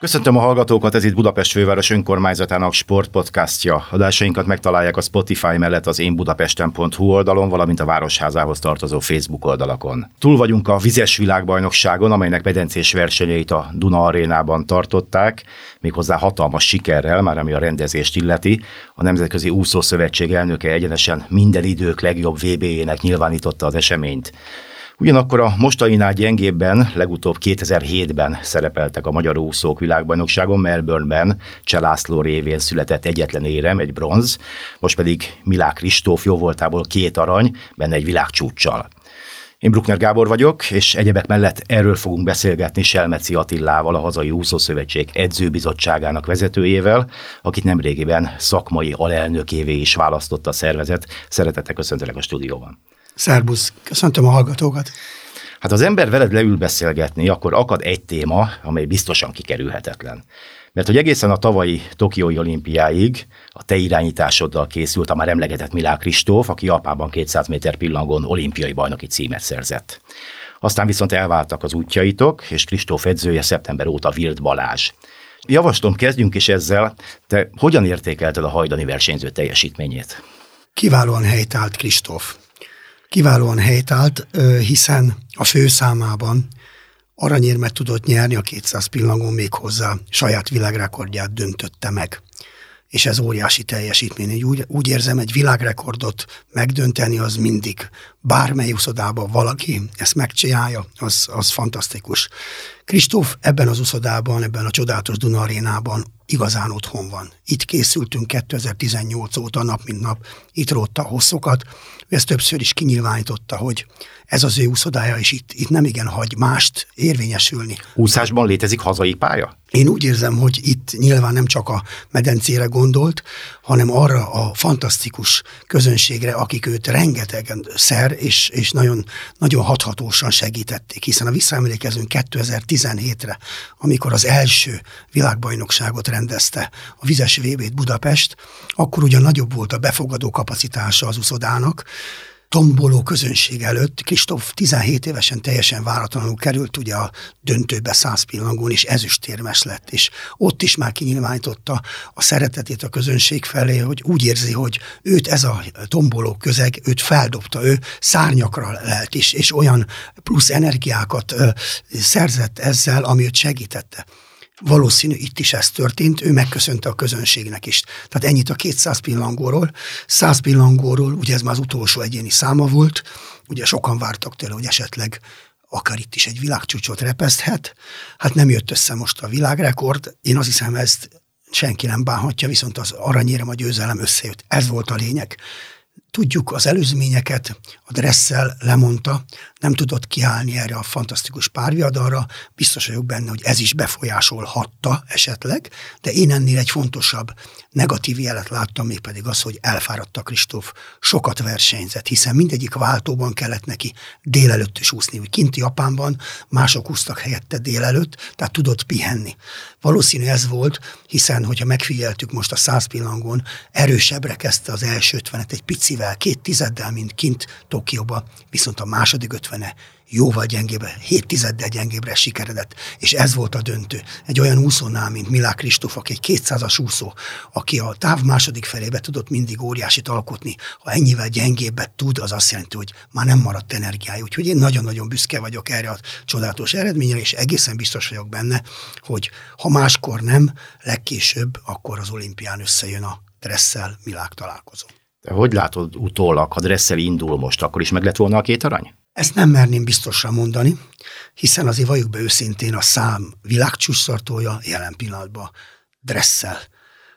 Köszöntöm a hallgatókat, ez itt Budapest főváros önkormányzatának sportpodcastja. Adásainkat megtalálják a Spotify mellett az énbudapesten.hu oldalon, valamint a Városházához tartozó Facebook oldalakon. Túl vagyunk a vizes világbajnokságon, amelynek medencés versenyeit a Duna arénában tartották, méghozzá hatalmas sikerrel, már ami a rendezést illeti. A Nemzetközi Úszószövetség elnöke egyenesen minden idők legjobb VB-jének nyilvánította az eseményt. Ugyanakkor a mostaninál gyengébben, legutóbb 2007-ben szerepeltek a magyar úszók világbajnokságon Melbourneben, Cselászló révén született egyetlen érem, egy bronz, most pedig Milák Kristóf jóvoltából két arany, benne egy világcsúccsal. Én Bruckner Gábor vagyok, és egyebek mellett erről fogunk beszélgetni Selmeci Attillával, a Hazai Úszószövetség edzőbizottságának vezetőjével, akit nemrégiben szakmai alelnökévé is választotta a szervezet. Szeretettel köszöntelek a stúdióban. Szerbusz, köszöntöm a hallgatókat. Hát az ember veled leül beszélgetni, akkor akad egy téma, amely biztosan kikerülhetetlen. Mert hogy egészen a tavalyi Tokiói olimpiáig a te irányításoddal készült a már emlegetett Milák Kristóf, aki Japánban 200 méter pillangon olimpiai bajnoki címet szerzett. Aztán viszont elváltak az útjaitok, és Kristóf edzője szeptember óta Virt Balázs. Javaslom, kezdjünk is ezzel. Te hogyan értékelted a hajdani versenyző teljesítményét? Kiválóan helytált Kristóf kiválóan helytált, hiszen a főszámában aranyérmet tudott nyerni a 200 pillangón még hozzá saját világrekordját döntötte meg. És ez óriási teljesítmény. Úgy, úgy érzem, egy világrekordot megdönteni az mindig. Bármely uszodában valaki ezt megcsinálja, az, az fantasztikus. Kristóf ebben az uszodában, ebben a csodálatos Duna arénában igazán otthon van. Itt készültünk 2018 óta nap mint nap, itt rótta a hosszokat, ezt többször is kinyilvánította, hogy ez az ő úszodája, és itt, itt nem igen hagy mást érvényesülni. Úszásban létezik hazai pálya? Én úgy érzem, hogy itt nyilván nem csak a medencére gondolt, hanem arra a fantasztikus közönségre, akik őt rengetegen szer, és, és nagyon, nagyon hathatósan segítették, hiszen a visszaemlékezünk 2017-re, amikor az első világbajnokságot rendezte a vizes vb Budapest, akkor ugyan nagyobb volt a befogadó kapacitása az uszodának, tomboló közönség előtt. Kristóf 17 évesen teljesen váratlanul került ugye a döntőbe száz pillangón, és ezüstérmes lett, és ott is már kinyilvánította a szeretetét a közönség felé, hogy úgy érzi, hogy őt ez a tomboló közeg, őt feldobta, ő szárnyakra lelt, és, és olyan plusz energiákat ö, szerzett ezzel, ami őt segítette. Valószínű itt is ez történt, ő megköszönte a közönségnek is. Tehát ennyit a 200 pillangóról. 100 pillangóról, ugye ez már az utolsó egyéni száma volt, ugye sokan vártak tőle, hogy esetleg akár itt is egy világcsúcsot repeszthet. Hát nem jött össze most a világrekord. Én azt hiszem, ezt senki nem bánhatja, viszont az aranyérem, a győzelem összejött. Ez volt a lényeg. Tudjuk az előzményeket, a dresszel lemondta, nem tudott kiállni erre a fantasztikus párviadalra, biztos vagyok benne, hogy ez is befolyásolhatta esetleg, de én ennél egy fontosabb negatív jelet láttam, mégpedig az, hogy elfáradt a Kristóf, sokat versenyzett, hiszen mindegyik váltóban kellett neki délelőtt is úszni, hogy kint Japánban mások úsztak helyette délelőtt, tehát tudott pihenni. Valószínű ez volt, hiszen, hogyha megfigyeltük most a száz pillangon, erősebbre kezdte az első ötvenet egy picivel, két tizeddel, mint kint Tokióba, viszont a második ötvene jóval gyengébbre, hét tizeddel gyengébbre sikeredett, és ez volt a döntő. Egy olyan úszónál, mint Milák Kristóf, aki egy 200-as úszó, aki a táv második felébe tudott mindig óriásit alkotni, ha ennyivel gyengébbet tud, az azt jelenti, hogy már nem maradt energiája. Úgyhogy én nagyon-nagyon büszke vagyok erre a csodálatos eredményre, és egészen biztos vagyok benne, hogy ha máskor nem, legkésőbb akkor az olimpián összejön a dresszel Milák találkozó. Hogy látod utólag, ha dresszel indul most, akkor is meg lett volna a két arany? Ezt nem merném biztosra mondani, hiszen azért valljuk be őszintén a szám világcsúszartója jelen pillanatban dresszel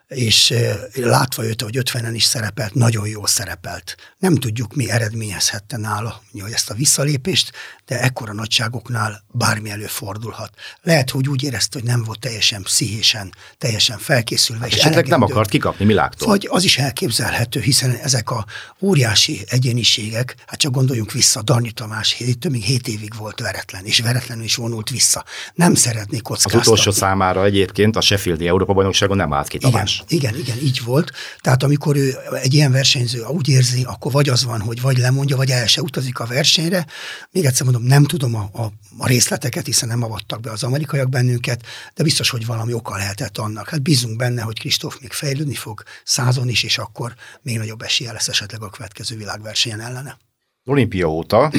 és látva őt, hogy 50-en is szerepelt, nagyon jól szerepelt. Nem tudjuk, mi eredményezhette nála hogy ezt a visszalépést, de ekkora nagyságoknál bármi előfordulhat. Lehet, hogy úgy érezte, hogy nem volt teljesen pszichésen, teljesen felkészülve. Hát és esetleg nem akart kikapni Miláktól. Vagy az is elképzelhető, hiszen ezek a óriási egyéniségek, hát csak gondoljunk vissza, Darnyi Tamás több mint 7 évig volt veretlen, és veretlenül is vonult vissza. Nem szeretnék kockáztatni. Az utolsó számára egyébként a Sheffieldi Európa-bajnokságon nem állt ki Tamás. Igen, igen, igen, így volt. Tehát amikor ő egy ilyen versenyző úgy érzi, akkor vagy az van, hogy vagy lemondja, vagy el se utazik a versenyre. Még egyszer mondom, nem tudom a, a, a részleteket, hiszen nem avattak be az amerikaiak bennünket, de biztos, hogy valami oka lehetett annak. Hát bízunk benne, hogy Kristóf még fejlődni fog százon is, és akkor még nagyobb esélye lesz esetleg a következő világversenyen ellene. Olimpia óta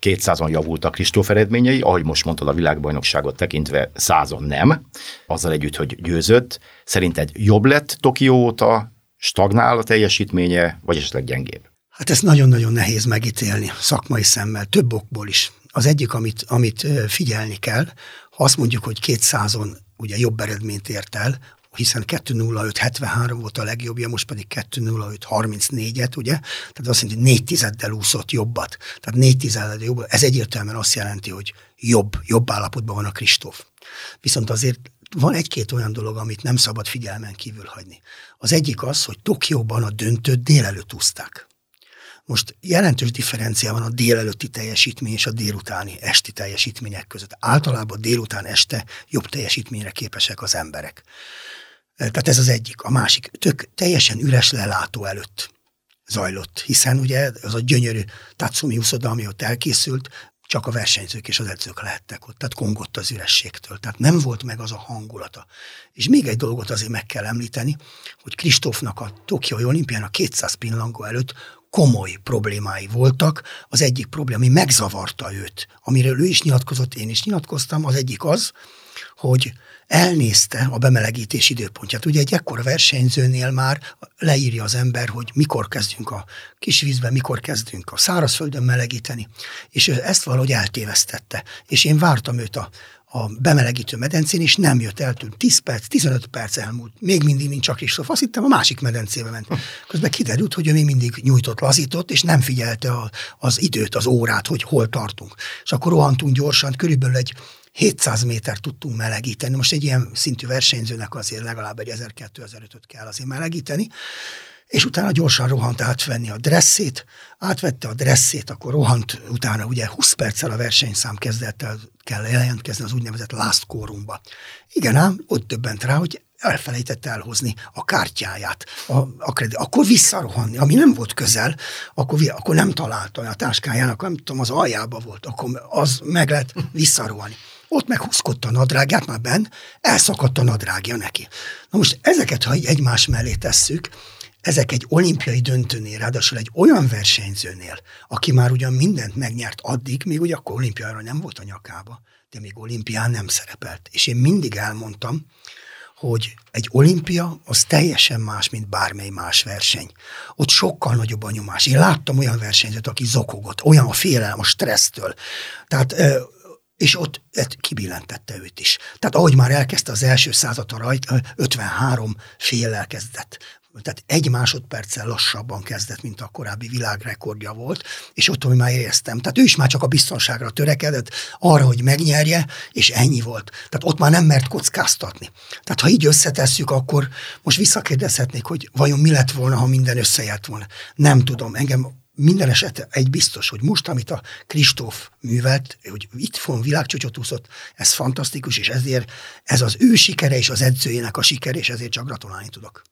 200-on javult a Kristóf eredményei, ahogy most mondtad a világbajnokságot tekintve, százon nem, azzal együtt, hogy győzött. Szerinted jobb lett Tokió óta, stagnál a teljesítménye, vagy esetleg gyengébb? Hát ezt nagyon-nagyon nehéz megítélni szakmai szemmel, több okból is. Az egyik, amit, amit figyelni kell, ha azt mondjuk, hogy 200-on ugye jobb eredményt ért el, hiszen 2.05.73 volt a legjobbja, most pedig 2.05.34-et, ugye? Tehát azt jelenti, hogy négy tizeddel úszott jobbat. Tehát négy tizeddel jobbat. Ez egyértelműen azt jelenti, hogy jobb, jobb állapotban van a Kristóf. Viszont azért van egy-két olyan dolog, amit nem szabad figyelmen kívül hagyni. Az egyik az, hogy Tokióban a döntőt délelőtt úszták. Most jelentős differencia van a délelőtti teljesítmény és a délutáni esti teljesítmények között. Általában délután este jobb teljesítményre képesek az emberek. Tehát ez az egyik. A másik, tök teljesen üres lelátó előtt zajlott, hiszen ugye az a gyönyörű Tatsumi uszoda, ami ott elkészült, csak a versenyzők és az edzők lehettek ott, tehát kongott az ürességtől, tehát nem volt meg az a hangulata. És még egy dolgot azért meg kell említeni, hogy Kristófnak a Tokiói olimpián a 200 pillangó előtt komoly problémái voltak. Az egyik probléma, ami megzavarta őt, amiről ő is nyilatkozott, én is nyilatkoztam, az egyik az, hogy elnézte a bemelegítés időpontját. Ugye egy ekkora versenyzőnél már leírja az ember, hogy mikor kezdjünk a kis vízben, mikor kezdünk a szárazföldön melegíteni, és ő ezt valahogy eltévesztette. És én vártam őt a, a bemelegítő medencén, és nem jött el tőlem. 10 perc, 15 perc elmúlt. Még mindig nincs csak Kristóf. Azt hittem, a másik medencébe ment. Közben kiderült, hogy ő még mindig nyújtott, lazított, és nem figyelte a, az időt, az órát, hogy hol tartunk. És akkor rohantunk gyorsan, körülbelül egy 700 méter tudtunk melegíteni. Most egy ilyen szintű versenyzőnek azért legalább egy 1000-2005-öt kell azért melegíteni, és utána gyorsan rohant átvenni a dresszét, átvette a dresszét, akkor rohant utána ugye 20 perccel a versenyszám kezdett el, kell jelentkezni az úgynevezett last quorumba. Igen ám, ott döbbent rá, hogy elfelejtette elhozni a kártyáját, a, a kredi, akkor visszarohanni, ami nem volt közel, akkor, akkor nem találta a táskájának, nem tudom, az aljába volt, akkor az meg lehet visszarohanni. Ott meghúzkodta a nadrágját, már benn, elszakadt a nadrágja neki. Na most ezeket, ha egymás mellé tesszük, ezek egy olimpiai döntőnél, ráadásul egy olyan versenyzőnél, aki már ugyan mindent megnyert addig, még ugye akkor olimpiára nem volt a nyakába, de még olimpián nem szerepelt. És én mindig elmondtam, hogy egy olimpia az teljesen más, mint bármely más verseny. Ott sokkal nagyobb a nyomás. Én láttam olyan versenyzőt, aki zokogott, olyan a félelem, a stressztől. Tehát és ott kibillentette őt is. Tehát ahogy már elkezdte az első század a rajt, 53 féllel kezdett. Tehát egy másodperccel lassabban kezdett, mint a korábbi világrekordja volt, és ott, hogy már éreztem. Tehát ő is már csak a biztonságra törekedett, arra, hogy megnyerje, és ennyi volt. Tehát ott már nem mert kockáztatni. Tehát ha így összetesszük, akkor most visszakérdezhetnék, hogy vajon mi lett volna, ha minden összejárt volna. Nem tudom. Engem minden esetre egy biztos, hogy most, amit a Kristóf művelt, hogy itt von világcsúcsot úszott, ez fantasztikus, és ezért ez az ő sikere és az edzőjének a sikere, és ezért csak gratulálni tudok.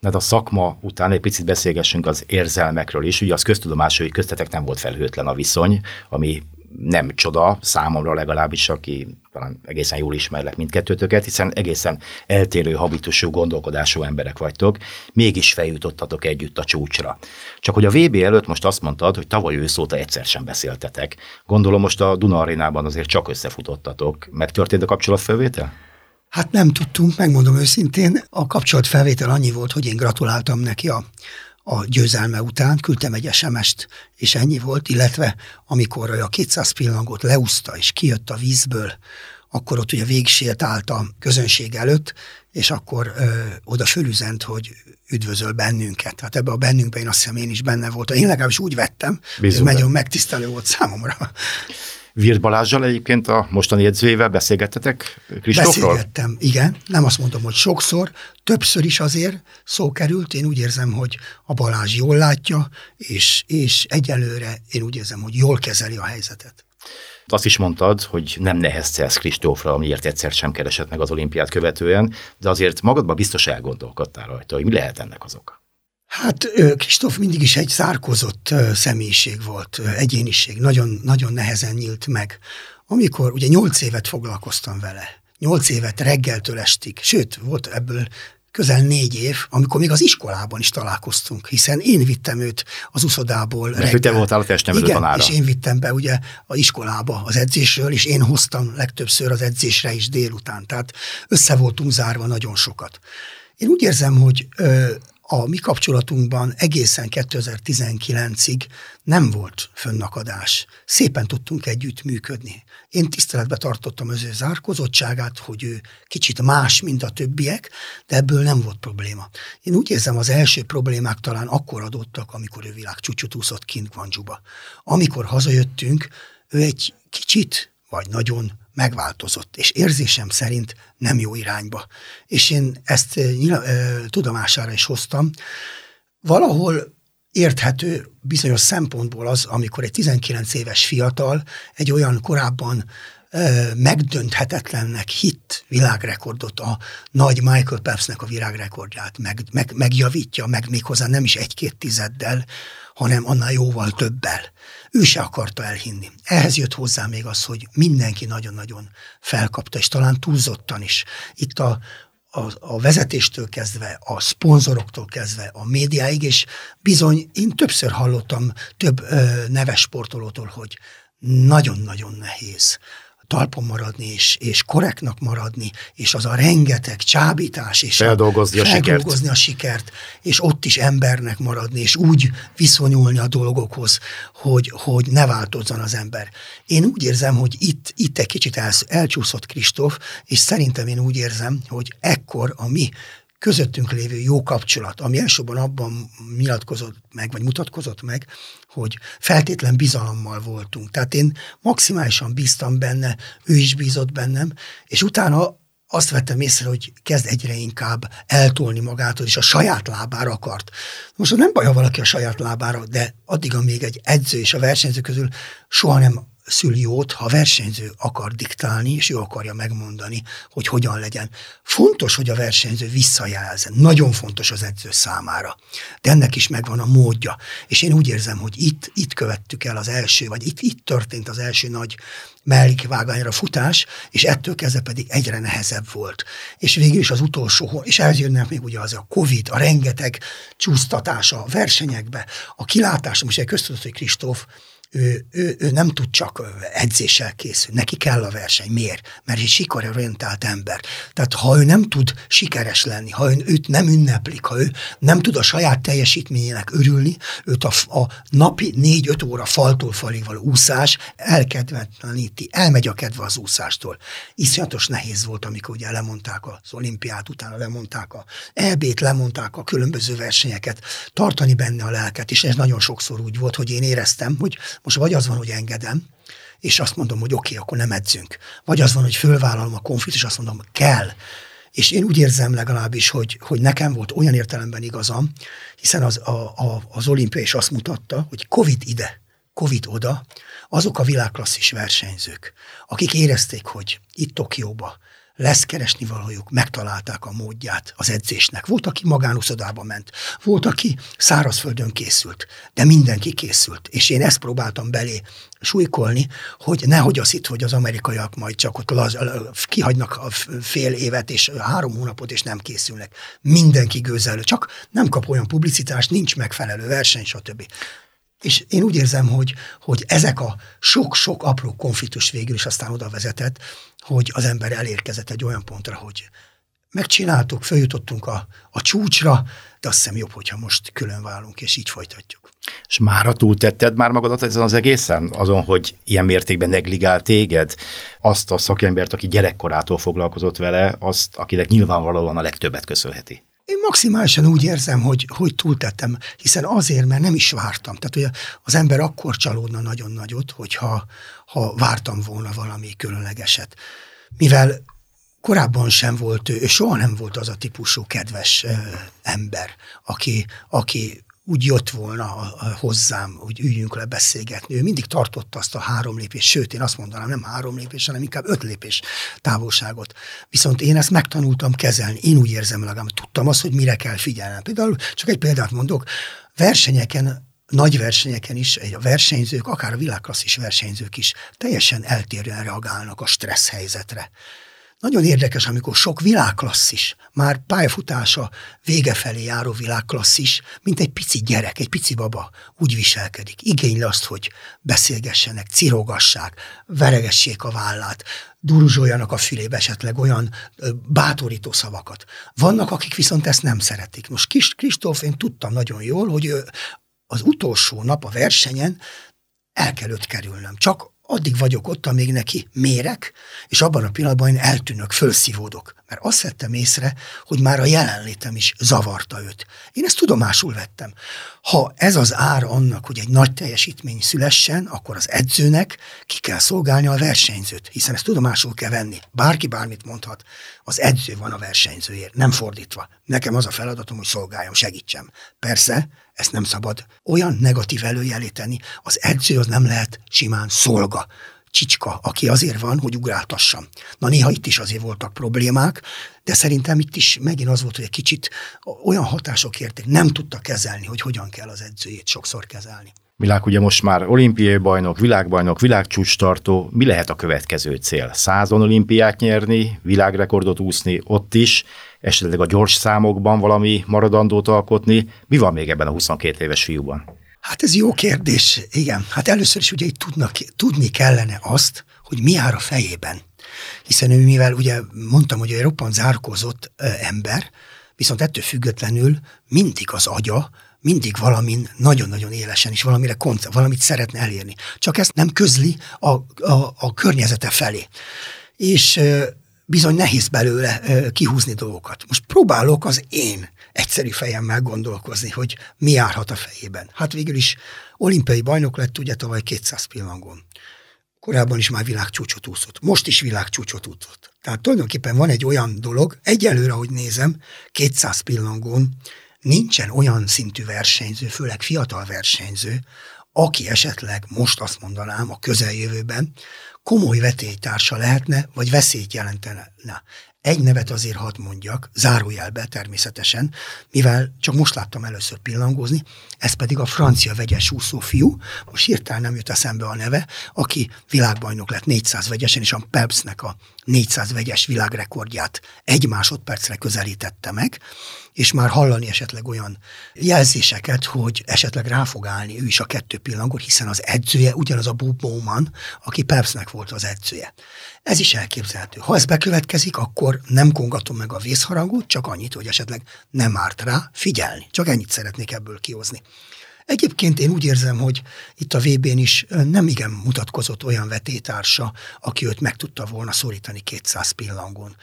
De hát a szakma után egy picit beszélgessünk az érzelmekről is. Ugye az köztudomás, hogy köztetek nem volt felhőtlen a viszony, ami nem csoda, számomra legalábbis, aki talán egészen jól ismerlek mindkettőtöket, hiszen egészen eltérő habitusú, gondolkodású emberek vagytok, mégis feljutottatok együtt a csúcsra. Csak hogy a VB előtt most azt mondtad, hogy tavaly őszóta egyszer sem beszéltetek. Gondolom most a Duna Arénában azért csak összefutottatok. Megtörtént a kapcsolatfelvétel? Hát nem tudtunk, megmondom őszintén. A kapcsolatfelvétel annyi volt, hogy én gratuláltam neki a a győzelme után, küldtem egy SMS-t, és ennyi volt, illetve amikor a 200 pillangot leúszta, és kijött a vízből, akkor ott ugye állt a közönség előtt, és akkor ö, oda fölüzent, hogy üdvözöl bennünket. Hát ebbe a bennünkben én azt hiszem én is benne voltam. Én legalábbis úgy vettem, Bizony. ez nagyon megtisztelő volt számomra. Virt Balázsjal egyébként a mostani edzőjével beszélgettetek Kristófról? Beszélgettem, igen. Nem azt mondom, hogy sokszor, többször is azért szó került. Én úgy érzem, hogy a Balázs jól látja, és, és egyelőre én úgy érzem, hogy jól kezeli a helyzetet. Azt is mondtad, hogy nem neheztelsz Kristófra, amiért egyszer sem keresett meg az olimpiát követően, de azért magadban biztos elgondolkodtál rajta, hogy mi lehet ennek az oka. Hát Kristóf mindig is egy zárkozott személyiség volt, egyéniség, nagyon, nagyon nehezen nyílt meg. Amikor ugye nyolc évet foglalkoztam vele, nyolc évet reggeltől estig, sőt, volt ebből közel négy év, amikor még az iskolában is találkoztunk, hiszen én vittem őt az uszodából. Mert reggel. te voltál a testnevelő Igen, tanára. és én vittem be ugye a iskolába az edzésről, és én hoztam legtöbbször az edzésre is délután. Tehát össze voltunk zárva nagyon sokat. Én úgy érzem, hogy ö, a mi kapcsolatunkban egészen 2019-ig nem volt fönnakadás. Szépen tudtunk együtt működni. Én tiszteletbe tartottam az ő zárkozottságát, hogy ő kicsit más, mint a többiek, de ebből nem volt probléma. Én úgy érzem, az első problémák talán akkor adottak, amikor ő világ csúcsot úszott kint Guangzhouba. Amikor hazajöttünk, ő egy kicsit, vagy nagyon megváltozott, és érzésem szerint nem jó irányba. És én ezt eh, nyila, ö, eh, tudomására is hoztam. Valahol érthető bizonyos szempontból az, amikor egy 19 éves fiatal egy olyan korábban megdönthetetlennek hit világrekordot, a nagy Michael Phelpsnek a világrekordját meg, meg, megjavítja, meg méghozzá nem is egy-két tizeddel, hanem annál jóval többel. Ő se akarta elhinni. Ehhez jött hozzá még az, hogy mindenki nagyon-nagyon felkapta, és talán túlzottan is. Itt a, a, a vezetéstől kezdve, a szponzoroktól kezdve, a médiáig, és bizony én többször hallottam több ö, neves sportolótól, hogy nagyon-nagyon nehéz talpon maradni, és, és korrektnak maradni, és az a rengeteg csábítás, és feldolgozni a, a, feldolgozni sikert. a sikert, és ott is embernek maradni, és úgy viszonyulni a dolgokhoz, hogy, hogy ne változzon az ember. Én úgy érzem, hogy itt, itt egy kicsit el, elcsúszott Kristóf, és szerintem én úgy érzem, hogy ekkor a mi közöttünk lévő jó kapcsolat, ami elsősorban abban nyilatkozott meg, vagy mutatkozott meg, hogy feltétlen bizalommal voltunk. Tehát én maximálisan bíztam benne, ő is bízott bennem, és utána azt vettem észre, hogy kezd egyre inkább eltolni magától, és a saját lábára akart. Most nem baj, ha valaki a saját lábára, de addig, amíg egy edző és a versenyző közül soha nem szül jót, ha versenyző akar diktálni, és ő akarja megmondani, hogy hogyan legyen. Fontos, hogy a versenyző visszajelze. Nagyon fontos az edző számára. De ennek is megvan a módja. És én úgy érzem, hogy itt, itt követtük el az első, vagy itt, itt történt az első nagy mellékvágányra futás, és ettől kezdve pedig egyre nehezebb volt. És végül is az utolsó, és ehhez jönnek még ugye az a Covid, a rengeteg csúsztatása a versenyekbe, a kilátás, most egy köztudott, hogy Kristóf ő, ő, ő nem tud csak edzéssel készülni, neki kell a verseny. Miért? Mert egy sikerorientált ember. Tehát ha ő nem tud sikeres lenni, ha ő, őt nem ünneplik, ha ő nem tud a saját teljesítményének örülni, őt a, a napi négy-öt óra faltól falig való úszás elkedvetleníti, elmegy a kedve az úszástól. Iszonyatos nehéz volt, amikor ugye lemondták az olimpiát, utána lemondták a EB-t, lemondták a különböző versenyeket, tartani benne a lelket, és ez nagyon sokszor úgy volt, hogy én éreztem, hogy most vagy az van, hogy engedem, és azt mondom, hogy oké, okay, akkor nem edzünk. Vagy az van, hogy fölvállalom a konfliktus, és azt mondom, kell. És én úgy érzem legalábbis, hogy, hogy nekem volt olyan értelemben igazam, hiszen az, a, a, az olimpia is azt mutatta, hogy Covid ide, Covid oda, azok a világklasszis versenyzők, akik érezték, hogy itt Tokióba lesz keresni valójuk, megtalálták a módját az edzésnek. Volt, aki magánuszodába ment, volt, aki szárazföldön készült, de mindenki készült. És én ezt próbáltam belé súlykolni, hogy nehogy azt itt, hogy az amerikaiak majd csak ott laz, kihagynak a fél évet és három hónapot, és nem készülnek. Mindenki gőzelő, csak nem kap olyan publicitást, nincs megfelelő verseny, stb. És én úgy érzem, hogy, hogy ezek a sok-sok apró konfliktus végül is aztán oda vezetett, hogy az ember elérkezett egy olyan pontra, hogy megcsináltuk, följutottunk a, a csúcsra, de azt hiszem jobb, hogyha most külön válunk, és így folytatjuk. És mára túltetted már magadat ezen az egészen? Azon, hogy ilyen mértékben negligál téged? Azt a szakembert, aki gyerekkorától foglalkozott vele, azt, akinek nyilvánvalóan a legtöbbet köszönheti. Én maximálisan úgy érzem, hogy, hogy túltettem, hiszen azért, mert nem is vártam. Tehát ugye az ember akkor csalódna nagyon nagyot, hogyha ha vártam volna valami különlegeset. Mivel korábban sem volt, ő soha nem volt az a típusú kedves ember, aki, aki úgy jött volna hozzám, hogy üljünk le beszélgetni. Ő mindig tartotta azt a három lépés, sőt, én azt mondanám, nem három lépés, hanem inkább öt lépés távolságot. Viszont én ezt megtanultam kezelni. Én úgy érzem legalább, tudtam azt, hogy mire kell figyelnem. Például csak egy példát mondok, versenyeken nagy versenyeken is a versenyzők, akár a világklasszis versenyzők is teljesen eltérően reagálnak a stressz helyzetre. Nagyon érdekes, amikor sok világklasszis, már pályafutása vége felé járó világklasszis, mint egy pici gyerek, egy pici baba úgy viselkedik. Igényli azt, hogy beszélgessenek, cirogassák, veregessék a vállát, duruzsoljanak a fülébe esetleg olyan bátorító szavakat. Vannak, akik viszont ezt nem szeretik. Most Kis Kristóf, én tudtam nagyon jól, hogy ő az utolsó nap a versenyen el kell őt kerülnöm. Csak addig vagyok ott, amíg neki mérek, és abban a pillanatban én eltűnök, fölszívódok. Mert azt vettem észre, hogy már a jelenlétem is zavarta őt. Én ezt tudomásul vettem. Ha ez az ára annak, hogy egy nagy teljesítmény szülessen, akkor az edzőnek ki kell szolgálni a versenyzőt, hiszen ezt tudomásul kell venni. Bárki bármit mondhat, az edző van a versenyzőért, nem fordítva. Nekem az a feladatom, hogy szolgáljam, segítsem. Persze, ezt nem szabad olyan negatív előjelíteni. Az edző az nem lehet simán szolga, csicska, aki azért van, hogy ugráltassam. Na néha itt is azért voltak problémák, de szerintem itt is megint az volt, hogy egy kicsit olyan hatások érték, nem tudta kezelni, hogy hogyan kell az edzőjét sokszor kezelni. Milák ugye most már olimpiai bajnok, világbajnok, világcsúcs tartó. Mi lehet a következő cél? Százon olimpiát nyerni, világrekordot úszni ott is, esetleg a gyors számokban valami maradandót alkotni. Mi van még ebben a 22 éves fiúban? Hát ez jó kérdés, igen. Hát először is ugye itt tudnak, tudni kellene azt, hogy mi áll a fejében. Hiszen ő, mivel ugye mondtam, hogy egy roppant zárkózott ember, viszont ettől függetlenül mindig az agya, mindig valamin nagyon-nagyon élesen is valamire konc- valamit szeretne elérni. Csak ezt nem közli a, a, a környezete felé. És bizony nehéz belőle kihúzni dolgokat. Most próbálok az én egyszerű fejemmel gondolkozni, hogy mi járhat a fejében. Hát végül is olimpiai bajnok lett ugye tavaly 200 pillangón. Korábban is már világcsúcsot úszott. Most is világcsúcsot úszott. Tehát tulajdonképpen van egy olyan dolog, egyelőre, hogy nézem, 200 pillangón nincsen olyan szintű versenyző, főleg fiatal versenyző, aki esetleg most azt mondanám a közeljövőben komoly vetélytársa lehetne, vagy veszélyt jelentene. Egy nevet azért hadd mondjak, zárójelbe természetesen, mivel csak most láttam először pillangózni, ez pedig a francia vegyes úszó fiú, most hirtelen nem jut eszembe a neve, aki világbajnok lett 400 vegyesen, és a Pepsnek a 400 vegyes világrekordját egy másodpercre közelítette meg, és már hallani esetleg olyan jelzéseket, hogy esetleg rá fog állni ő is a kettő pillangó, hiszen az edzője ugyanaz a Bob Bowman, aki Pepsnek volt az edzője. Ez is elképzelhető. Ha ez bekövetkezik, akkor nem kongatom meg a vészharangot, csak annyit, hogy esetleg nem árt rá figyelni. Csak ennyit szeretnék ebből kihozni. Egyébként én úgy érzem, hogy itt a VB-n is nem igen mutatkozott olyan vetétársa, aki őt meg tudta volna szorítani 200 pillangón.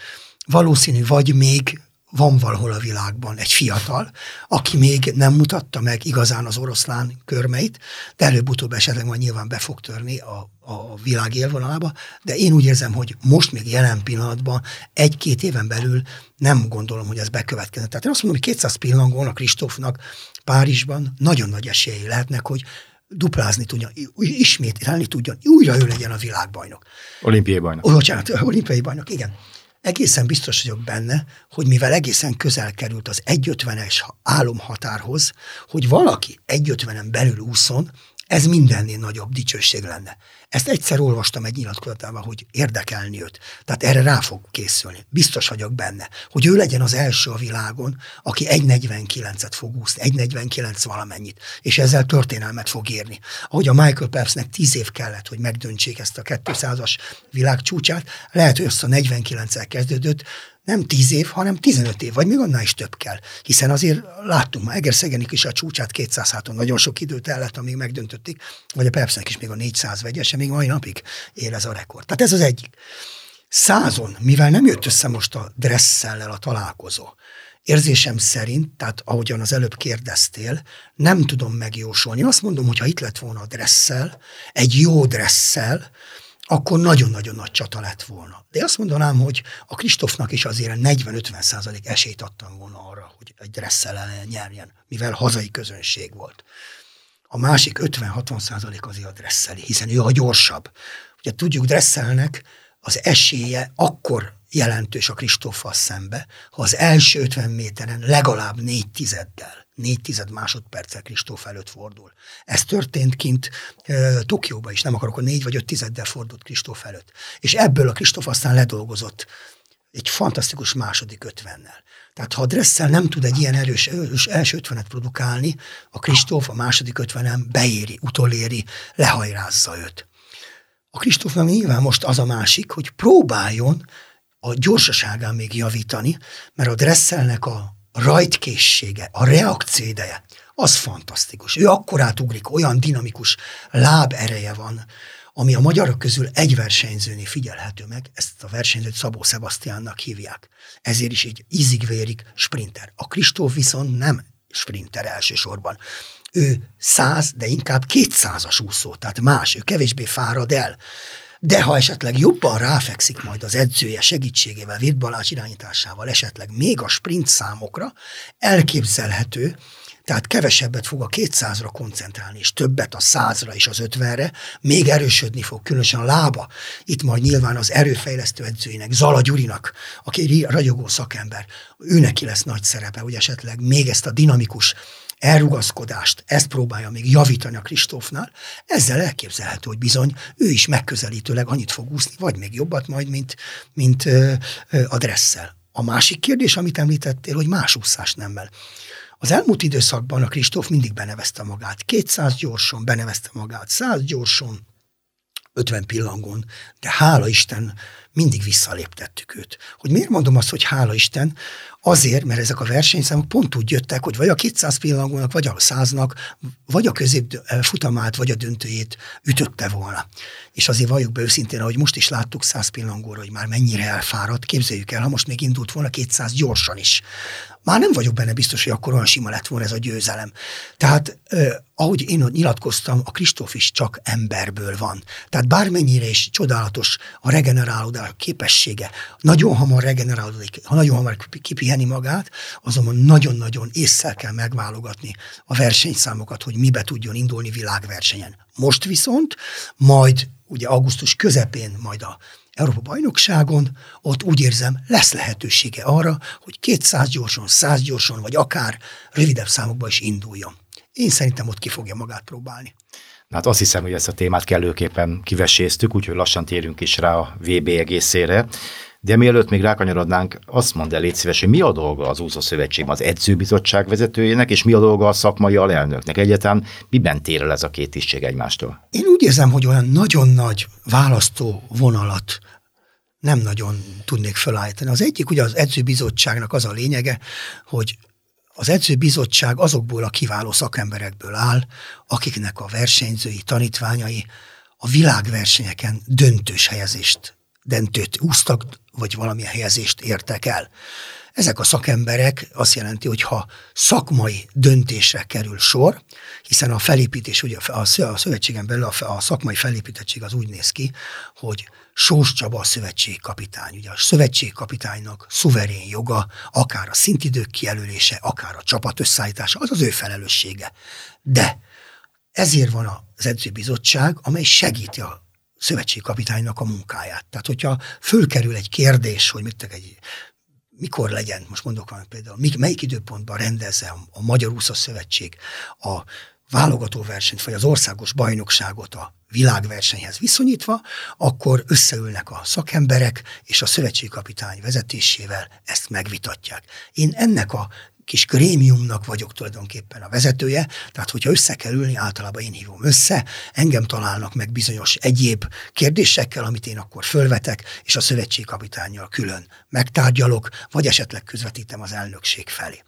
Valószínű, vagy még van valahol a világban egy fiatal, aki még nem mutatta meg igazán az oroszlán körmeit, de előbb-utóbb esetleg majd nyilván be fog törni a, a világ élvonalába, de én úgy érzem, hogy most még jelen pillanatban, egy-két éven belül nem gondolom, hogy ez bekövetkezne. Tehát én azt mondom, hogy 200 pillangón a Kristófnak Párizsban nagyon nagy esélyei lehetnek, hogy duplázni tudjon, ismételni tudjon, újra ő legyen a világbajnok. Olimpiai bajnok. Bocsánat, olimpiai bajnok, igen egészen biztos vagyok benne, hogy mivel egészen közel került az 1,50-es álomhatárhoz, hogy valaki 1,50-en belül úszon, ez mindennél nagyobb dicsőség lenne. Ezt egyszer olvastam egy nyilatkozatában, hogy érdekelni őt. Tehát erre rá fog készülni. Biztos vagyok benne, hogy ő legyen az első a világon, aki 1.49-et fog úszni, 1.49 valamennyit, és ezzel történelmet fog írni. Ahogy a Michael Phelpsnek 10 év kellett, hogy megdöntsék ezt a 200-as világcsúcsát, lehet, hogy azt a 49-el kezdődött, nem 10 év, hanem 15 év, vagy még annál is több kell. Hiszen azért láttunk már Egerszegenik is a csúcsát 200 háton nagyon sok időt el lett, amíg megdöntötték, vagy a Pepsnek is még a 400 vegyese, még mai napig él ez a rekord. Tehát ez az egyik. Százon, mivel nem jött össze most a dresszellel a találkozó, érzésem szerint, tehát ahogyan az előbb kérdeztél, nem tudom megjósolni. Azt mondom, hogy ha itt lett volna a dresszel, egy jó dresszel, akkor nagyon-nagyon nagy csata lett volna. De azt mondanám, hogy a Kristófnak is azért 40-50 százalék esélyt adtam volna arra, hogy egy dresszel nyerjen, mivel hazai közönség volt. A másik 50-60 százalék azért a dresszeli, hiszen ő a gyorsabb. Ugye tudjuk, dresszelnek az esélye akkor jelentős a Kristóffal szembe, ha az első 50 méteren legalább négy tizeddel, négy tized másodperccel Kristóf előtt fordul. Ez történt kint e, Tokióban is, nem akarok, a négy vagy öt tizeddel fordult Kristóf előtt. És ebből a Kristóf aztán ledolgozott egy fantasztikus második ötvennel. Tehát ha a dresszel nem tud egy ilyen erős, erős első ötvenet produkálni, a Kristóf a második ötvenem beéri, utoléri, lehajrázza őt. A Kristófnak nyilván most az a másik, hogy próbáljon a gyorsaságán még javítani, mert a dresszelnek a rajtkészsége, a reakcióideje, az fantasztikus. Ő akkor átugrik, olyan dinamikus láb ereje van, ami a magyarok közül egy versenyzőnél figyelhető meg, ezt a versenyzőt Szabó Sebastiánnak hívják. Ezért is egy ízigvérik sprinter. A Kristóf viszont nem sprinter elsősorban. Ő száz, de inkább kétszázas úszó, tehát más, ő kevésbé fárad el. De ha esetleg jobban ráfekszik majd az edzője segítségével, Virt Balázs irányításával esetleg még a sprint számokra, elképzelhető, tehát kevesebbet fog a 200-ra koncentrálni, és többet a 100-ra és az 50-re, még erősödni fog, különösen a lába. Itt majd nyilván az erőfejlesztő edzőinek, Zala Gyurinak, aki ragyogó szakember, ő neki lesz nagy szerepe, hogy esetleg még ezt a dinamikus elrugaszkodást, ezt próbálja még javítani a Kristófnál, ezzel elképzelhető, hogy bizony ő is megközelítőleg annyit fog úszni, vagy még jobbat majd, mint, mint ö, ö, a dresszel. A másik kérdés, amit említettél, hogy más úszás nemmel. Az elmúlt időszakban a Kristóf mindig benevezte magát. 200 gyorsan benevezte magát, 100 gyorsan, 50 pillangon, de hála Isten, mindig visszaléptettük őt. Hogy miért mondom azt, hogy hála Isten? Azért, mert ezek a versenyszámok pont úgy jöttek, hogy vagy a 200 pillangónak, vagy a 100-nak, vagy a közép futamát, vagy a döntőjét ütötte volna. És azért valljuk be őszintén, hogy most is láttuk 100 pillangóra, hogy már mennyire elfáradt. Képzeljük el, ha most még indult volna 200 gyorsan is. Már nem vagyok benne biztos, hogy akkor olyan sima lett volna ez a győzelem. Tehát, eh, ahogy én nyilatkoztam, a Kristóf is csak emberből van. Tehát bármennyire is csodálatos a regenerálódás képessége, nagyon hamar regenerálódik, ha nagyon hamar kipiheni magát, azonban nagyon-nagyon észszel kell megválogatni a versenyszámokat, hogy mibe tudjon indulni világversenyen. Most viszont, majd ugye augusztus közepén, majd a Európa bajnokságon, ott úgy érzem, lesz lehetősége arra, hogy 200 gyorsan, 100 gyorsan, vagy akár rövidebb számokba is induljon. Én szerintem ott ki fogja magát próbálni. Hát azt hiszem, hogy ezt a témát kellőképpen kiveséztük, úgyhogy lassan térünk is rá a VB egészére. De mielőtt még rákanyarodnánk, azt mondd el, légy szíves, hogy mi a dolga az úszó szövetség az edzőbizottság vezetőjének, és mi a dolga a szakmai alelnöknek? Egyáltalán miben tér el ez a két tisztség egymástól? Én úgy érzem, hogy olyan nagyon nagy választó vonalat nem nagyon tudnék felállítani. Az egyik ugye az edzőbizottságnak az a lényege, hogy az edzőbizottság azokból a kiváló szakemberekből áll, akiknek a versenyzői, tanítványai a világversenyeken döntős helyezést, döntőt úsztak, vagy valamilyen helyezést értek el. Ezek a szakemberek azt jelenti, hogy ha szakmai döntésre kerül sor, hiszen a felépítés, ugye a szövetségen belül a szakmai felépítettség az úgy néz ki, hogy Sós Csaba a szövetségkapitány. Ugye a szövetségkapitánynak szuverén joga, akár a szintidők kijelölése, akár a csapat összeállítása, az az ő felelőssége. De ezért van az edzőbizottság, amely segíti a szövetségkapitánynak a munkáját. Tehát, hogyha fölkerül egy kérdés, hogy mit egy mikor legyen, most mondok van például, melyik időpontban rendezze a Magyar Úszó Szövetség a válogatóversenyt, vagy az országos bajnokságot a világversenyhez viszonyítva, akkor összeülnek a szakemberek, és a szövetségkapitány vezetésével ezt megvitatják. Én ennek a kis grémiumnak vagyok tulajdonképpen a vezetője, tehát hogyha össze kell ülni, általában én hívom össze, engem találnak meg bizonyos egyéb kérdésekkel, amit én akkor fölvetek, és a szövetségkapitányjal külön megtárgyalok, vagy esetleg közvetítem az elnökség felé.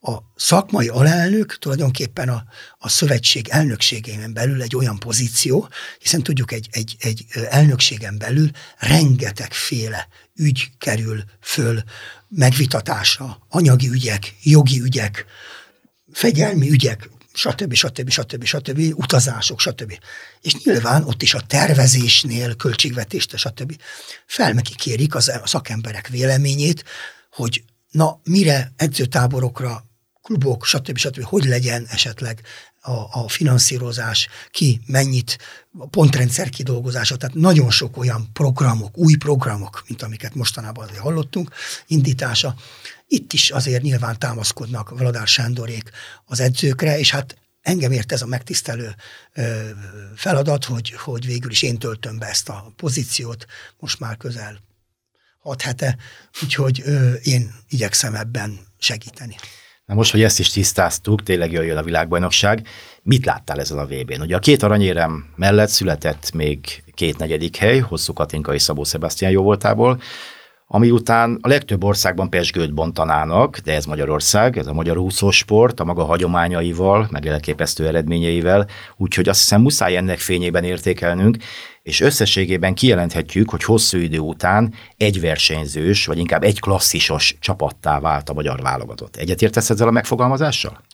A szakmai alelnök tulajdonképpen a, a szövetség elnökségében belül egy olyan pozíció, hiszen tudjuk, egy, egy, egy elnökségen belül rengetegféle ügy kerül föl megvitatásra, anyagi ügyek, jogi ügyek, fegyelmi ügyek, stb. stb. stb. stb. utazások, stb. És nyilván ott is a tervezésnél, költségvetést, stb. felmekikérik az, a szakemberek véleményét, hogy na mire edzőtáborokra, klubok, stb. stb. hogy legyen esetleg a, a finanszírozás, ki mennyit, a pontrendszer kidolgozása, tehát nagyon sok olyan programok, új programok, mint amiket mostanában azért hallottunk, indítása. Itt is azért nyilván támaszkodnak Vladár Sándorék az edzőkre, és hát engem ért ez a megtisztelő ö, feladat, hogy, hogy végül is én töltöm be ezt a pozíciót, most már közel hat hete, úgyhogy ö, én igyekszem ebben segíteni. Na most, hogy ezt is tisztáztuk, tényleg jöjjön a világbajnokság. Mit láttál ezen a VB-n? Ugye a két aranyérem mellett született még két negyedik hely, Hosszú Katinka és Szabó Sebastian jó voltából, ami után a legtöbb országban pesgőt bontanának, de ez Magyarország, ez a magyar úszósport, a maga hagyományaival, meg elképesztő eredményeivel, úgyhogy azt hiszem muszáj ennek fényében értékelnünk, és összességében kijelenthetjük, hogy hosszú idő után egy versenyzős, vagy inkább egy klasszisos csapattá vált a magyar válogatott. Egyetértesz ezzel a megfogalmazással?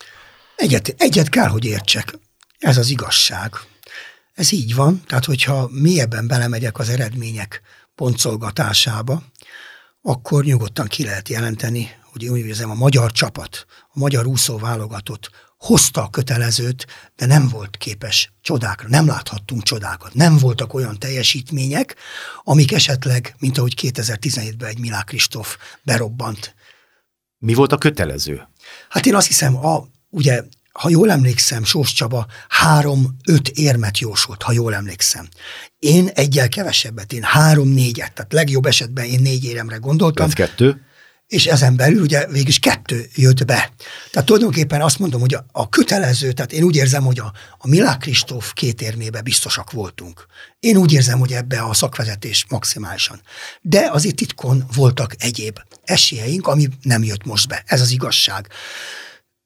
Egyet, egyet kell, hogy értsek. Ez az igazság. Ez így van, tehát hogyha mélyebben belemegyek az eredmények pontszolgatásába, akkor nyugodtan ki lehet jelenteni, hogy úgy érzem, a magyar csapat, a magyar úszó válogatott hozta a kötelezőt, de nem volt képes csodákra, nem láthattunk csodákat. Nem voltak olyan teljesítmények, amik esetleg, mint ahogy 2017-ben egy Milák Kristóf berobbant. Mi volt a kötelező? Hát én azt hiszem, a, ugye ha jól emlékszem, Sós Csaba három-öt érmet jósolt, ha jól emlékszem. Én egyel kevesebbet, én három-négyet, tehát legjobb esetben én négy éremre gondoltam. Ez kettő és ezen belül ugye végig kettő jött be. Tehát tulajdonképpen azt mondom, hogy a, a kötelező, tehát én úgy érzem, hogy a, a Milák Kristóf két érmébe biztosak voltunk. Én úgy érzem, hogy ebbe a szakvezetés maximálisan. De azért titkon voltak egyéb esélyeink, ami nem jött most be. Ez az igazság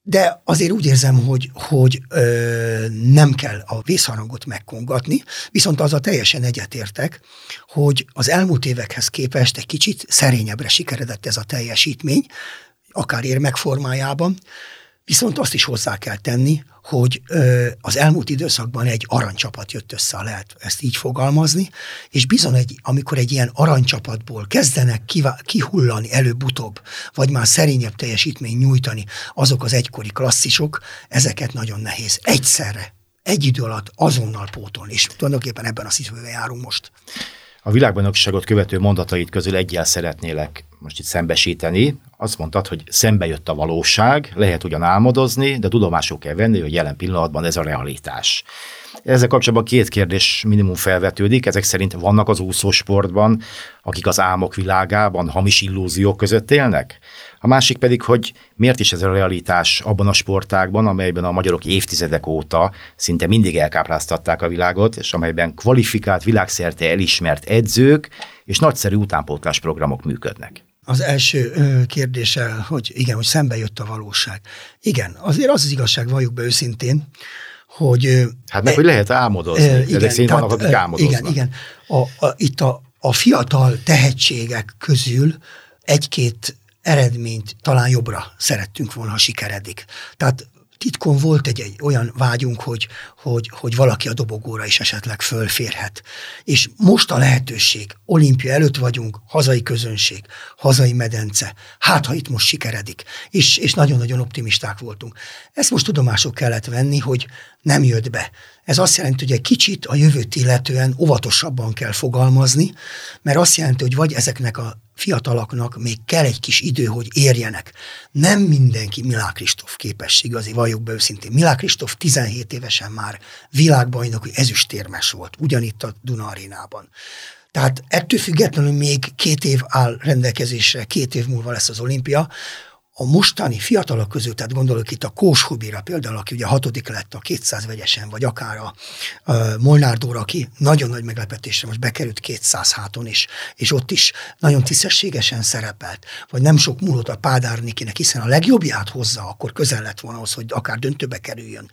de azért úgy érzem, hogy, hogy ö, nem kell a vészharangot megkongatni, viszont az a teljesen egyetértek, hogy az elmúlt évekhez képest egy kicsit szerényebbre sikeredett ez a teljesítmény, akár érmek formájában, Viszont azt is hozzá kell tenni, hogy az elmúlt időszakban egy aranycsapat jött össze, lehet ezt így fogalmazni, és bizony, egy, amikor egy ilyen aranycsapatból kezdenek kihullani előbb-utóbb, vagy már szerényebb teljesítmény nyújtani azok az egykori klasszisok, ezeket nagyon nehéz egyszerre, egy idő alatt azonnal pótolni, és tulajdonképpen ebben a szituációban járunk most. A világbajnokságot követő mondatait közül egyel szeretnélek most itt szembesíteni. Azt mondtad, hogy szembe jött a valóság, lehet ugyan álmodozni, de tudomásul kell venni, hogy jelen pillanatban ez a realitás. Ezzel kapcsolatban két kérdés minimum felvetődik. Ezek szerint vannak az úszósportban, akik az álmok világában hamis illúziók között élnek? A másik pedig, hogy miért is ez a realitás abban a sportágban, amelyben a magyarok évtizedek óta szinte mindig elkápráztatták a világot, és amelyben kvalifikált, világszerte elismert edzők és nagyszerű utánpótlás programok működnek az első kérdéssel, hogy igen, hogy szembe jött a valóság. Igen, azért az az igazság, valljuk be őszintén, hogy... Hát meg, e, hogy lehet álmodozni. E, igen, Ezek szerint vannak, akik álmodoznak. Igen, igen. A, a, itt a, a fiatal tehetségek közül egy-két eredményt talán jobbra szerettünk volna, ha sikeredik. Tehát titkon volt egy, egy olyan vágyunk, hogy, hogy, hogy valaki a dobogóra is esetleg fölférhet. És most a lehetőség, olimpia előtt vagyunk, hazai közönség, hazai medence, hát ha itt most sikeredik. És, és nagyon-nagyon optimisták voltunk. Ezt most tudomások kellett venni, hogy nem jött be. Ez azt jelenti, hogy egy kicsit a jövőt illetően óvatosabban kell fogalmazni, mert azt jelenti, hogy vagy ezeknek a fiatalaknak még kell egy kis idő, hogy érjenek. Nem mindenki Milák Kristóf képesség, azért valljuk be őszintén. Milák Kristóf 17 évesen már világbajnoki ezüstérmes volt, ugyanitt a Duna arénában. Tehát ettől függetlenül még két év áll rendelkezésre, két év múlva lesz az olimpia, a mostani fiatalok között, tehát gondolok itt a Kós Hubira például, aki ugye hatodik lett a 200 vegyesen, vagy akár a, a Molnár Dóra, aki nagyon nagy meglepetésre most bekerült 200 háton is, és ott is nagyon tisztességesen szerepelt, vagy nem sok múlott a Pádár Nikinek, hiszen a legjobbját hozza, akkor közel lett volna ahhoz, hogy akár döntőbe kerüljön.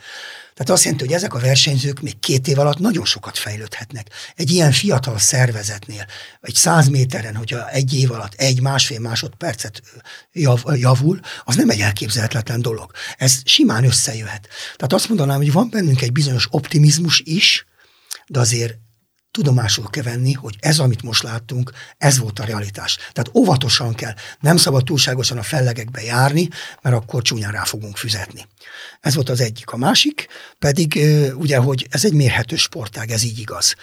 Tehát azt jelenti, hogy ezek a versenyzők még két év alatt nagyon sokat fejlődhetnek. Egy ilyen fiatal szervezetnél, egy száz méteren, hogyha egy év alatt egy másfél másodpercet jav, javul, az nem egy elképzelhetetlen dolog. Ez simán összejöhet. Tehát azt mondanám, hogy van bennünk egy bizonyos optimizmus is, de azért tudomásul kell venni, hogy ez, amit most láttunk, ez volt a realitás. Tehát óvatosan kell, nem szabad túlságosan a fellegekbe járni, mert akkor csúnyán rá fogunk fizetni. Ez volt az egyik. A másik pedig ugye, hogy ez egy mérhető sportág, ez így igaz.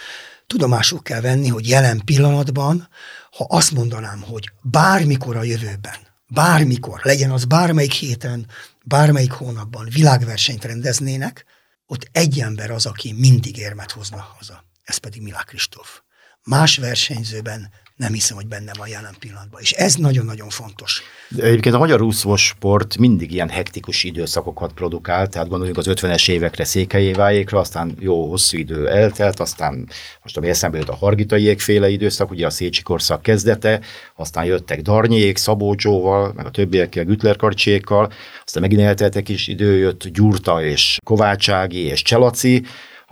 Tudomásul kell venni, hogy jelen pillanatban, ha azt mondanám, hogy bármikor a jövőben, bármikor, legyen az bármelyik héten, bármelyik hónapban világversenyt rendeznének, ott egy ember az, aki mindig érmet hozna haza ez pedig Milák Kristóf. Más versenyzőben nem hiszem, hogy benne van jelen pillanatban. És ez nagyon-nagyon fontos. De egyébként a magyar úszós sport mindig ilyen hektikus időszakokat produkál, tehát gondoljunk az 50-es évekre Székelyévájékra, aztán jó hosszú idő eltelt, aztán most ami eszembe jött a Hargitai féle időszak, ugye a Szécsi korszak kezdete, aztán jöttek Darnyék, Szabó Zsóval, meg a többiekkel, Gütler karcsékkal, aztán megint eltelt egy kis idő, jött Gyurta és Kovácsági és Cselaci,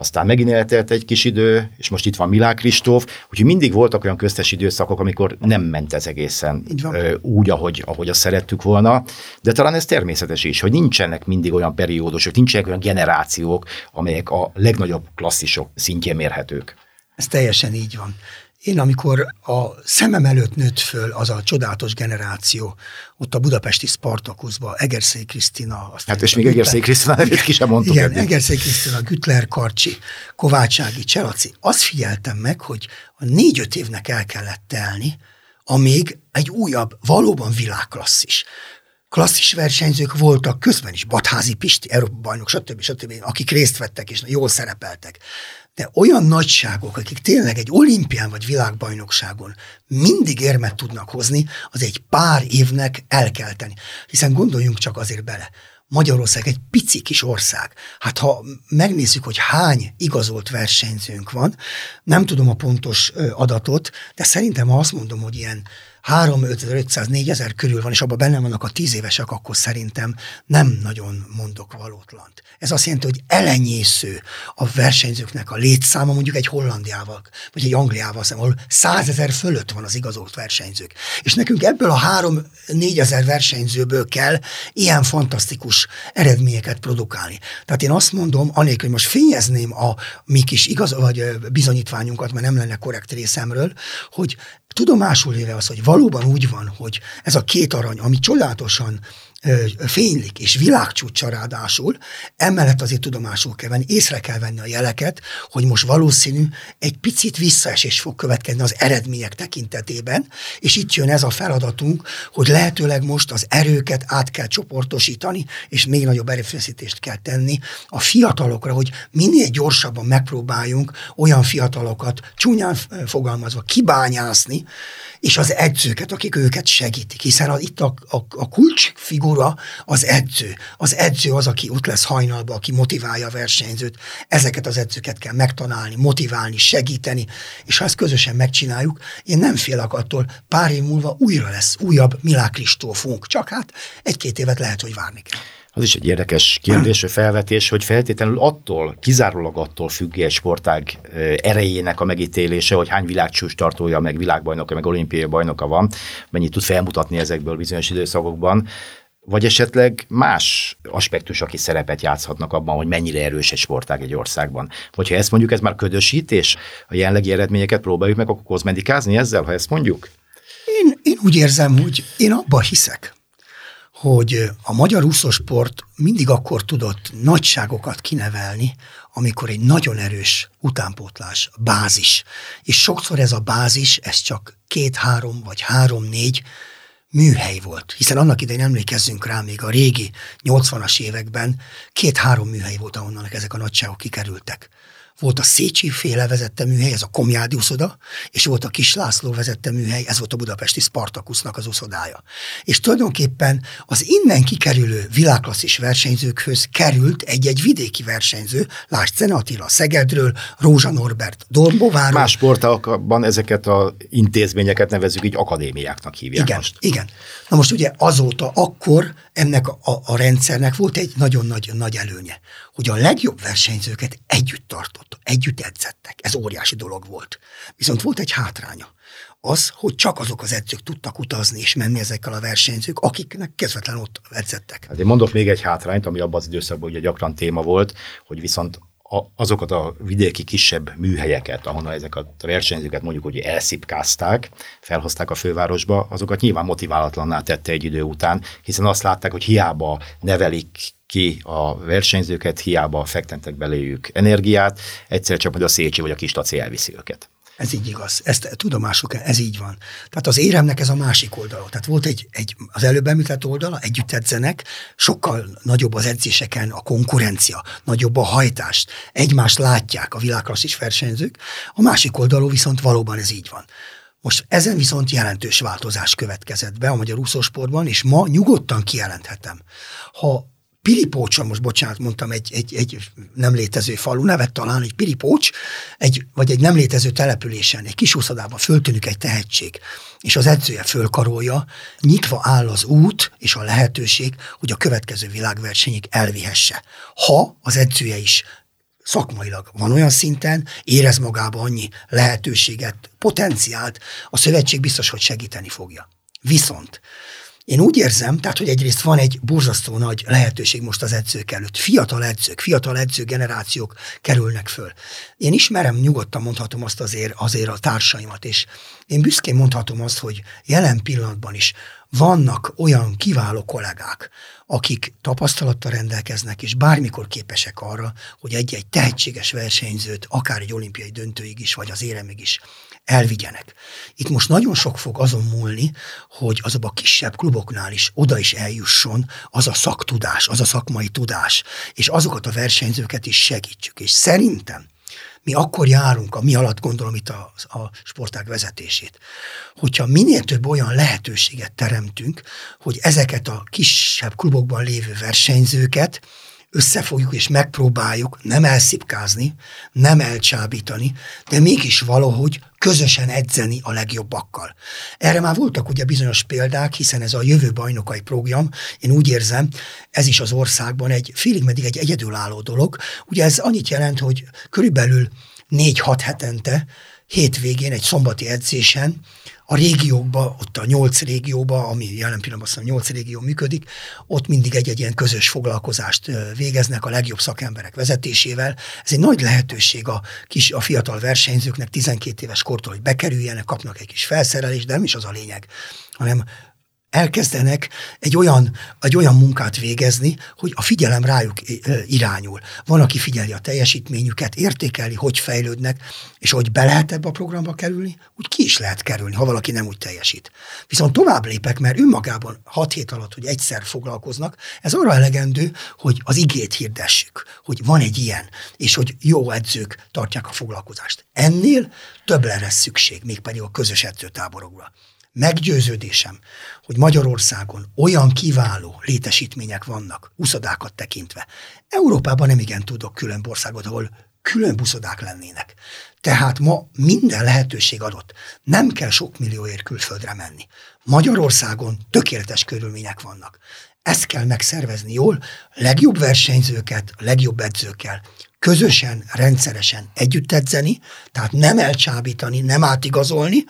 aztán megint eltelt egy kis idő, és most itt van Milák Kristóf, úgyhogy mindig voltak olyan köztes időszakok, amikor nem ment ez egészen úgy, ahogy, ahogy azt szerettük volna, de talán ez természetes is, hogy nincsenek mindig olyan periódusok, nincsenek olyan generációk, amelyek a legnagyobb klasszisok szintjén mérhetők. Ez teljesen így van. Én amikor a szemem előtt nőtt föl az a csodálatos generáció, ott a budapesti Spartakuszba, Egerszék Krisztina. Hát és még Egerszék Krisztina nevét ki sem mondtuk. Igen, Egerszék Krisztina, Gütler Karcsi, Kovácsági, Cselaci. Azt figyeltem meg, hogy a négy-öt évnek el kellett telni, amíg egy újabb, valóban világklasszis klasszis versenyzők voltak közben is, Batházi Pisti, Európa bajnok, stb. stb., akik részt vettek és jól szerepeltek de olyan nagyságok, akik tényleg egy olimpián vagy világbajnokságon mindig érmet tudnak hozni, az egy pár évnek el kell tenni. Hiszen gondoljunk csak azért bele, Magyarország egy pici kis ország. Hát ha megnézzük, hogy hány igazolt versenyzőnk van, nem tudom a pontos adatot, de szerintem ha azt mondom, hogy ilyen 3-500-4 ezer körül van, és abban benne vannak a 10 évesek, akkor szerintem nem nagyon mondok valótlant. Ez azt jelenti, hogy elenyésző a versenyzőknek a létszáma mondjuk egy Hollandiával, vagy egy Angliával szemben, ahol 100 ezer fölött van az igazolt versenyzők. És nekünk ebből a 3-4 ezer versenyzőből kell ilyen fantasztikus eredményeket produkálni. Tehát én azt mondom, anélkül, hogy most fényezném a mi kis igaz, vagy bizonyítványunkat, mert nem lenne korrekt részemről, hogy tudomásul véve az, hogy valóban úgy van, hogy ez a két arany, ami csodálatosan fénylik, és világcsúcsa ráadásul, emellett azért tudomásul kell venni, észre kell venni a jeleket, hogy most valószínű egy picit visszaesés fog következni az eredmények tekintetében, és itt jön ez a feladatunk, hogy lehetőleg most az erőket át kell csoportosítani, és még nagyobb erőfeszítést kell tenni a fiatalokra, hogy minél gyorsabban megpróbáljunk olyan fiatalokat csúnyán fogalmazva kibányászni, és az edzőket, akik őket segítik, hiszen a, itt a, a, a kulcsfigura az edző. Az edző az, aki ott lesz hajnalba, aki motiválja a versenyzőt. Ezeket az edzőket kell megtanálni, motiválni, segíteni, és ha ezt közösen megcsináljuk, én nem félek attól, pár év múlva újra lesz újabb Milák Kristófunk, csak hát egy-két évet lehet, hogy várni kell. Az is egy érdekes kérdés, felvetés, hogy feltétlenül attól, kizárólag attól függ egy sportág erejének a megítélése, hogy hány világcsúcs tartója, meg világbajnoka, meg olimpiai bajnoka van, mennyit tud felmutatni ezekből bizonyos időszakokban, vagy esetleg más aspektusok is szerepet játszhatnak abban, hogy mennyire erős egy sportág egy országban. Vagy ha ezt mondjuk, ez már ködösítés, a jelenlegi eredményeket próbáljuk meg akkor kozmetikázni ezzel, ha ezt mondjuk? Én, én úgy érzem, hogy én abba hiszek, hogy a magyar úszósport mindig akkor tudott nagyságokat kinevelni, amikor egy nagyon erős utánpótlás, bázis. És sokszor ez a bázis, ez csak két-három vagy három-négy műhely volt. Hiszen annak idején emlékezzünk rá, még a régi 80-as években két-három műhely volt, ahonnan ezek a nagyságok kikerültek volt a Szécsi féle vezette műhely, ez a Komjádi uszoda, és volt a Kis László vezette műhely, ez volt a budapesti Spartakusznak az uszodája. És tulajdonképpen az innen kikerülő világklasszis versenyzőkhöz került egy-egy vidéki versenyző, lásd Cene Attila Szegedről, Rózsa Norbert Dombóváról. Más sportákban ezeket az intézményeket nevezzük így akadémiáknak hívják igen, most. Igen. Na most ugye azóta akkor ennek a, a, rendszernek volt egy nagyon nagy, előnye, hogy a legjobb versenyzőket együtt tartott, együtt edzettek. Ez óriási dolog volt. Viszont volt egy hátránya. Az, hogy csak azok az edzők tudtak utazni és menni ezekkel a versenyzők, akiknek közvetlenül ott edzettek. Hát én mondok még egy hátrányt, ami abban az időszakban ugye gyakran téma volt, hogy viszont azokat a vidéki kisebb műhelyeket, ahonnan ezek a versenyzőket mondjuk, hogy elszipkázták, felhozták a fővárosba, azokat nyilván motiválatlanná tette egy idő után, hiszen azt látták, hogy hiába nevelik ki a versenyzőket, hiába fektettek beléjük energiát, egyszer csak majd a Szécsi vagy a Kistaci elviszi őket. Ez így igaz. Ezt tudomásul kell, ez így van. Tehát az éremnek ez a másik oldala. Tehát volt egy, egy az előbb említett oldala, együtt edzenek, sokkal nagyobb az edzéseken a konkurencia, nagyobb a hajtást, egymást látják a világklasszis versenyzők, a másik oldalon viszont valóban ez így van. Most ezen viszont jelentős változás következett be a magyar úszósportban, és ma nyugodtan kijelenthetem, ha Piripócson, most bocsánat, mondtam egy, egy, egy nem létező falu nevet talán, egy Piripócs, egy, vagy egy nem létező településen, egy kis úszodában föltűnik egy tehetség, és az edzője fölkarolja, nyitva áll az út és a lehetőség, hogy a következő világversenyig elvihesse. Ha az edzője is szakmailag van olyan szinten, érez magába annyi lehetőséget, potenciált, a szövetség biztos, hogy segíteni fogja. Viszont én úgy érzem, tehát, hogy egyrészt van egy borzasztó nagy lehetőség most az edzők előtt. Fiatal edzők, fiatal edző generációk kerülnek föl. Én ismerem, nyugodtan mondhatom azt azért, azért a társaimat, és én büszkén mondhatom azt, hogy jelen pillanatban is vannak olyan kiváló kollégák, akik tapasztalattal rendelkeznek, és bármikor képesek arra, hogy egy-egy tehetséges versenyzőt, akár egy olimpiai döntőig is, vagy az éremig is elvigyenek. Itt most nagyon sok fog azon múlni, hogy azok a kisebb kluboknál is oda is eljusson az a szaktudás, az a szakmai tudás, és azokat a versenyzőket is segítsük. És szerintem mi akkor járunk, a mi alatt gondolom itt a, a sportág vezetését, hogyha minél több olyan lehetőséget teremtünk, hogy ezeket a kisebb klubokban lévő versenyzőket összefogjuk és megpróbáljuk nem elszipkázni, nem elcsábítani, de mégis valahogy közösen edzeni a legjobbakkal. Erre már voltak ugye bizonyos példák, hiszen ez a jövő bajnokai program, én úgy érzem, ez is az országban egy félig meddig egy egyedülálló dolog. Ugye ez annyit jelent, hogy körülbelül négy-hat hetente hétvégén egy szombati edzésen a régiókba, ott a nyolc régióba, ami jelen pillanatban a nyolc régió működik, ott mindig egy-egy ilyen közös foglalkozást végeznek a legjobb szakemberek vezetésével. Ez egy nagy lehetőség a, kis, a fiatal versenyzőknek 12 éves kortól, hogy bekerüljenek, kapnak egy kis felszerelést, de nem is az a lényeg, hanem elkezdenek egy olyan, egy olyan munkát végezni, hogy a figyelem rájuk irányul. Van, aki figyeli a teljesítményüket, értékeli, hogy fejlődnek, és hogy be lehet ebbe a programba kerülni, úgy ki is lehet kerülni, ha valaki nem úgy teljesít. Viszont tovább lépek, mert önmagában hat hét alatt, hogy egyszer foglalkoznak, ez arra elegendő, hogy az igét hirdessük, hogy van egy ilyen, és hogy jó edzők tartják a foglalkozást. Ennél többre lesz szükség, mégpedig a közös edzőtáborokban. Meggyőződésem, hogy Magyarországon olyan kiváló létesítmények vannak, uszodákat tekintve. Európában nem igen tudok külön országot, ahol külön buszodák lennének. Tehát ma minden lehetőség adott. Nem kell sok millióért külföldre menni. Magyarországon tökéletes körülmények vannak. Ezt kell megszervezni jól, legjobb versenyzőket, legjobb edzőkkel, közösen, rendszeresen együtt edzeni, tehát nem elcsábítani, nem átigazolni,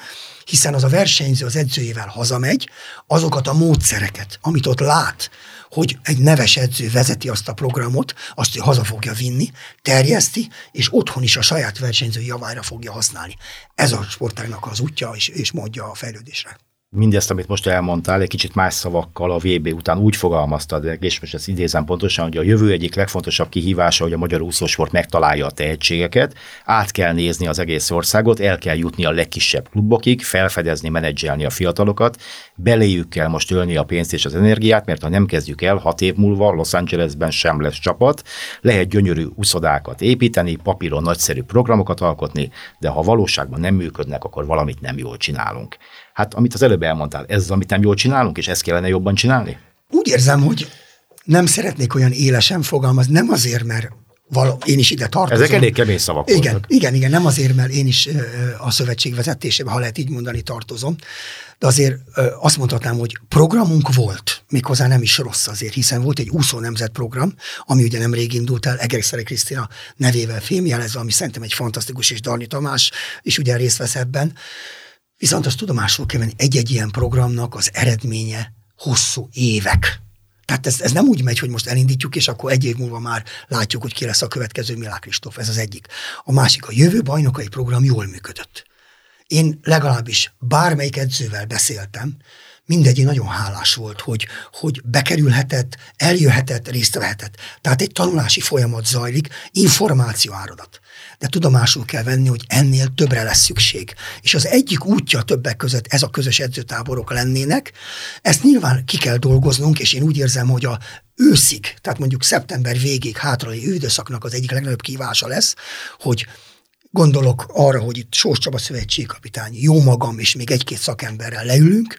hiszen az a versenyző az edzőjével hazamegy, azokat a módszereket, amit ott lát, hogy egy neves edző vezeti azt a programot, azt ő haza fogja vinni, terjeszti, és otthon is a saját versenyző javára fogja használni. Ez a sportágnak az útja és, és módja a fejlődésre. Mindezt, amit most elmondtál, egy kicsit más szavakkal a VB után úgy fogalmaztad, és most ezt idézem pontosan, hogy a jövő egyik legfontosabb kihívása, hogy a magyar úszósport megtalálja a tehetségeket, át kell nézni az egész országot, el kell jutni a legkisebb klubokig, felfedezni, menedzselni a fiatalokat, beléjük kell most ölni a pénzt és az energiát, mert ha nem kezdjük el, hat év múlva Los Angelesben sem lesz csapat, lehet gyönyörű uszodákat építeni, papíron nagyszerű programokat alkotni, de ha valóságban nem működnek, akkor valamit nem jól csinálunk. Hát amit az előbb elmondtál, ez az, amit nem jól csinálunk, és ezt kellene jobban csinálni? Úgy érzem, hogy nem szeretnék olyan élesen fogalmazni, nem azért, mert vala, én is ide tartozom. Ezek elég kemény szavak igen, voltak. Igen, igen, nem azért, mert én is a szövetség vezetésében, ha lehet így mondani, tartozom, de azért azt mondhatnám, hogy programunk volt, méghozzá nem is rossz azért, hiszen volt egy úszó nemzet program, ami ugye nemrég indult el, Egerszere Krisztina nevével filmjelezve, ami szerintem egy fantasztikus, és Darni Tamás is ugye részt vesz ebben, Viszont azt tudomásul kell venni, egy-egy ilyen programnak az eredménye hosszú évek. Tehát ez, ez nem úgy megy, hogy most elindítjuk, és akkor egy év múlva már látjuk, hogy ki lesz a következő Milák Kristóf. Ez az egyik. A másik, a jövő bajnokai program jól működött. Én legalábbis bármelyik edzővel beszéltem, mindegyik nagyon hálás volt, hogy, hogy bekerülhetett, eljöhetett, részt vehetett. Tehát egy tanulási folyamat zajlik, információ áradat. De tudomásul kell venni, hogy ennél többre lesz szükség. És az egyik útja többek között ez a közös edzőtáborok lennének. Ezt nyilván ki kell dolgoznunk, és én úgy érzem, hogy a őszig, tehát mondjuk szeptember végig hátralévő időszaknak az egyik legnagyobb kívása lesz, hogy gondolok arra, hogy itt Sós Csaba szövetségkapitány, jó magam és még egy-két szakemberrel leülünk,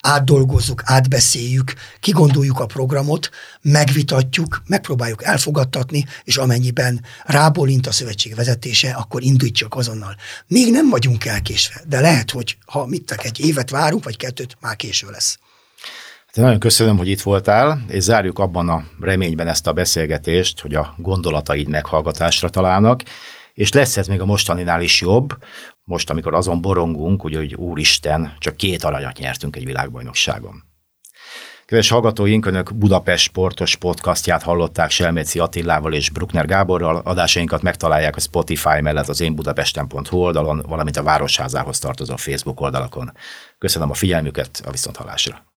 átdolgozzuk, átbeszéljük, kigondoljuk a programot, megvitatjuk, megpróbáljuk elfogadtatni, és amennyiben rábólint a szövetség vezetése, akkor indítjuk azonnal. Még nem vagyunk elkésve, de lehet, hogy ha mit egy évet várunk, vagy kettőt, már késő lesz. Hát nagyon köszönöm, hogy itt voltál, és zárjuk abban a reményben ezt a beszélgetést, hogy a gondolataid meghallgatásra találnak, és lesz ez még a mostaninál is jobb, most, amikor azon borongunk, ugye, hogy úristen, csak két aranyat nyertünk egy világbajnokságon. Kedves hallgatóink, Önök Budapest Sportos podcastját hallották Selmeci Attillával és Bruckner Gáborral. Adásainkat megtalálják a Spotify mellett az én budapesten.hu oldalon, valamint a Városházához tartozó Facebook oldalakon. Köszönöm a figyelmüket, a viszonthallásra.